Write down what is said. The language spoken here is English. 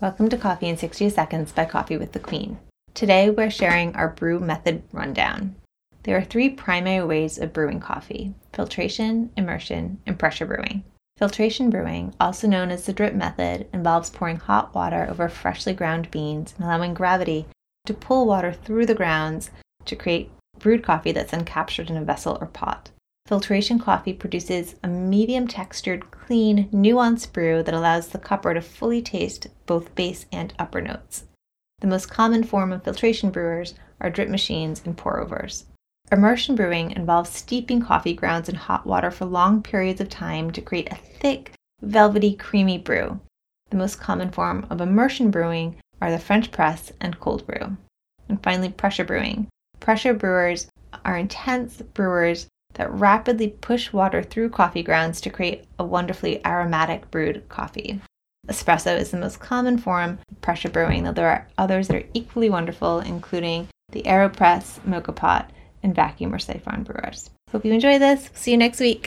Welcome to Coffee in 60 Seconds by Coffee with the Queen. Today we're sharing our brew method rundown. There are three primary ways of brewing coffee filtration, immersion, and pressure brewing. Filtration brewing, also known as the drip method, involves pouring hot water over freshly ground beans and allowing gravity to pull water through the grounds to create brewed coffee that's then captured in a vessel or pot. Filtration coffee produces a medium textured, clean, nuanced brew that allows the cupper to fully taste both base and upper notes. The most common form of filtration brewers are drip machines and pour overs. Immersion brewing involves steeping coffee grounds in hot water for long periods of time to create a thick, velvety, creamy brew. The most common form of immersion brewing are the French press and cold brew. And finally, pressure brewing. Pressure brewers are intense brewers that rapidly push water through coffee grounds to create a wonderfully aromatic brewed coffee. Espresso is the most common form of pressure brewing, though there are others that are equally wonderful, including the AeroPress, Moka Pot, and vacuum or siphon brewers. Hope you enjoy this. See you next week.